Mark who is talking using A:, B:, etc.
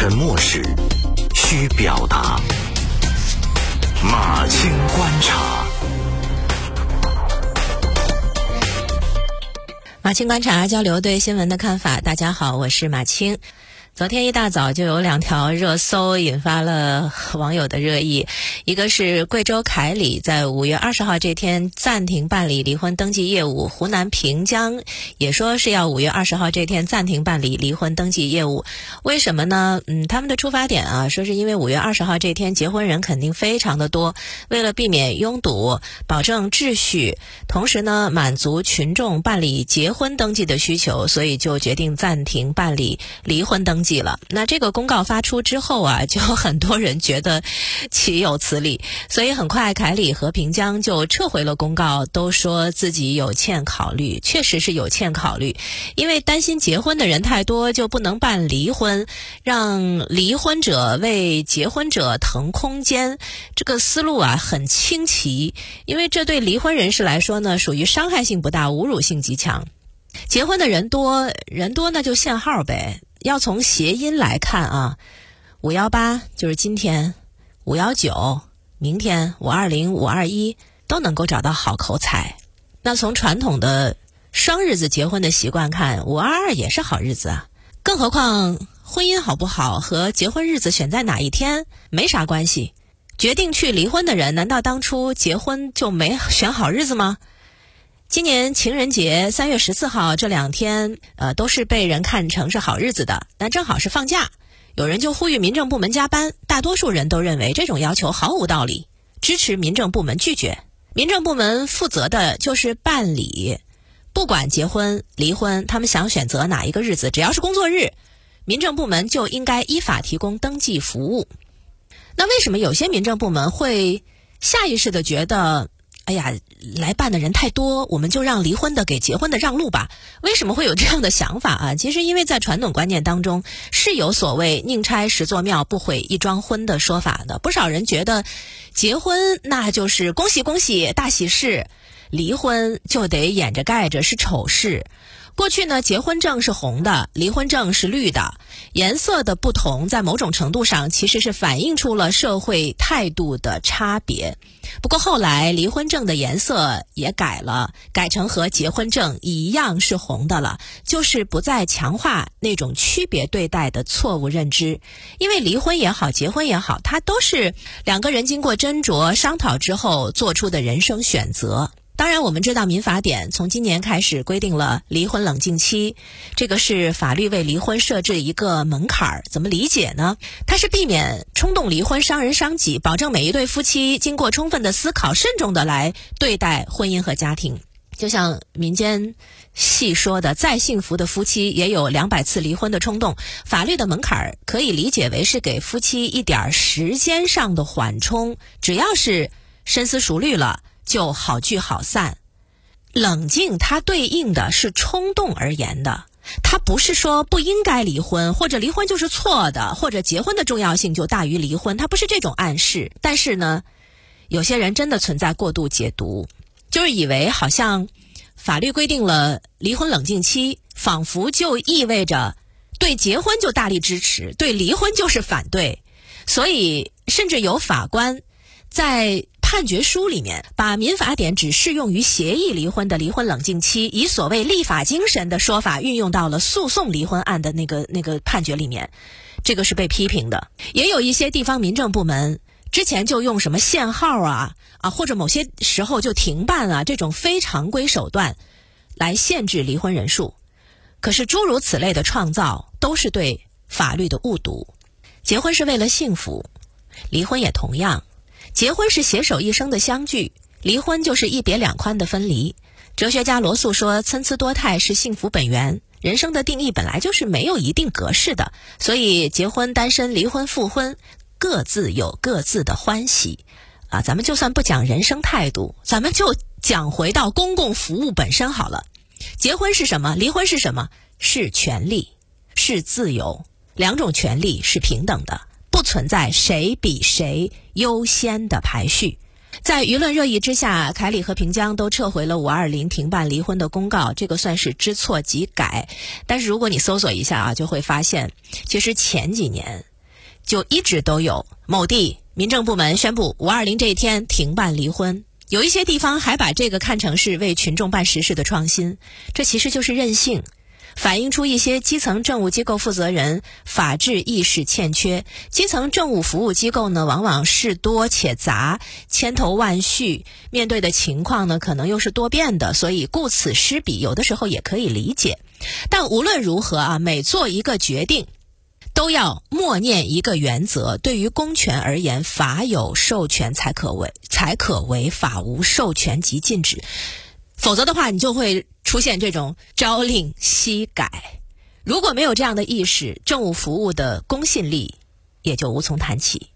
A: 沉默时，需表达。马青观察，
B: 马青观察交流对新闻的看法。大家好，我是马青。昨天一大早就有两条热搜引发了网友的热议，一个是贵州凯里在五月二十号这天暂停办理离婚登记业务，湖南平江也说是要五月二十号这天暂停办理离婚登记业务。为什么呢？嗯，他们的出发点啊，说是因为五月二十号这天结婚人肯定非常的多，为了避免拥堵，保证秩序，同时呢满足群众办理结婚登记的需求，所以就决定暂停办理离婚登。记了，那这个公告发出之后啊，就很多人觉得岂有此理，所以很快凯里和平江就撤回了公告，都说自己有欠考虑，确实是有欠考虑，因为担心结婚的人太多就不能办离婚，让离婚者为结婚者腾空间，这个思路啊很清奇，因为这对离婚人士来说呢，属于伤害性不大，侮辱性极强，结婚的人多人多那就限号呗。要从谐音来看啊，五幺八就是今天，五幺九明天，五二零、五二一都能够找到好口彩。那从传统的双日子结婚的习惯看，五二二也是好日子啊。更何况婚姻好不好和结婚日子选在哪一天没啥关系。决定去离婚的人，难道当初结婚就没选好日子吗？今年情人节三月十四号这两天，呃，都是被人看成是好日子的。那正好是放假，有人就呼吁民政部门加班。大多数人都认为这种要求毫无道理，支持民政部门拒绝。民政部门负责的就是办理，不管结婚离婚，他们想选择哪一个日子，只要是工作日，民政部门就应该依法提供登记服务。那为什么有些民政部门会下意识的觉得？哎呀，来办的人太多，我们就让离婚的给结婚的让路吧。为什么会有这样的想法啊？其实，因为在传统观念当中是有所谓“宁拆十座庙，不毁一桩婚”的说法的。不少人觉得，结婚那就是恭喜恭喜大喜事，离婚就得掩着盖着是丑事。过去呢，结婚证是红的，离婚证是绿的，颜色的不同，在某种程度上其实是反映出了社会态度的差别。不过后来，离婚证的颜色也改了，改成和结婚证一样是红的了，就是不再强化那种区别对待的错误认知。因为离婚也好，结婚也好，它都是两个人经过斟酌商讨之后做出的人生选择。当然，我们知道民法典从今年开始规定了离婚冷静期，这个是法律为离婚设置一个门槛儿。怎么理解呢？它是避免冲动离婚伤人伤己，保证每一对夫妻经过充分的思考、慎重的来对待婚姻和家庭。就像民间戏说的，再幸福的夫妻也有两百次离婚的冲动。法律的门槛儿可以理解为是给夫妻一点时间上的缓冲，只要是深思熟虑了。就好聚好散，冷静它对应的是冲动而言的，它不是说不应该离婚，或者离婚就是错的，或者结婚的重要性就大于离婚，它不是这种暗示。但是呢，有些人真的存在过度解读，就是以为好像法律规定了离婚冷静期，仿佛就意味着对结婚就大力支持，对离婚就是反对，所以甚至有法官在。判决书里面把民法典只适用于协议离婚的离婚冷静期，以所谓立法精神的说法运用到了诉讼离婚案的那个那个判决里面，这个是被批评的。也有一些地方民政部门之前就用什么限号啊啊，或者某些时候就停办啊这种非常规手段来限制离婚人数。可是诸如此类的创造都是对法律的误读。结婚是为了幸福，离婚也同样。结婚是携手一生的相聚，离婚就是一别两宽的分离。哲学家罗素说：“参差多态是幸福本源。”人生的定义本来就是没有一定格式的，所以结婚、单身、离婚、复婚，各自有各自的欢喜。啊，咱们就算不讲人生态度，咱们就讲回到公共服务本身好了。结婚是什么？离婚是什么？是权利，是自由，两种权利是平等的。不存在谁比谁优先的排序，在舆论热议之下，凯里和平江都撤回了五二零停办离婚的公告，这个算是知错即改。但是如果你搜索一下啊，就会发现，其实前几年就一直都有某地民政部门宣布五二零这一天停办离婚，有一些地方还把这个看成是为群众办实事的创新，这其实就是任性。反映出一些基层政务机构负责人法治意识欠缺，基层政务服务机构呢，往往事多且杂，千头万绪，面对的情况呢，可能又是多变的，所以顾此失彼，有的时候也可以理解。但无论如何啊，每做一个决定，都要默念一个原则：对于公权而言，法有授权才可为，才可为；法无授权即禁止。否则的话，你就会出现这种朝令夕改。如果没有这样的意识，政务服务的公信力也就无从谈起。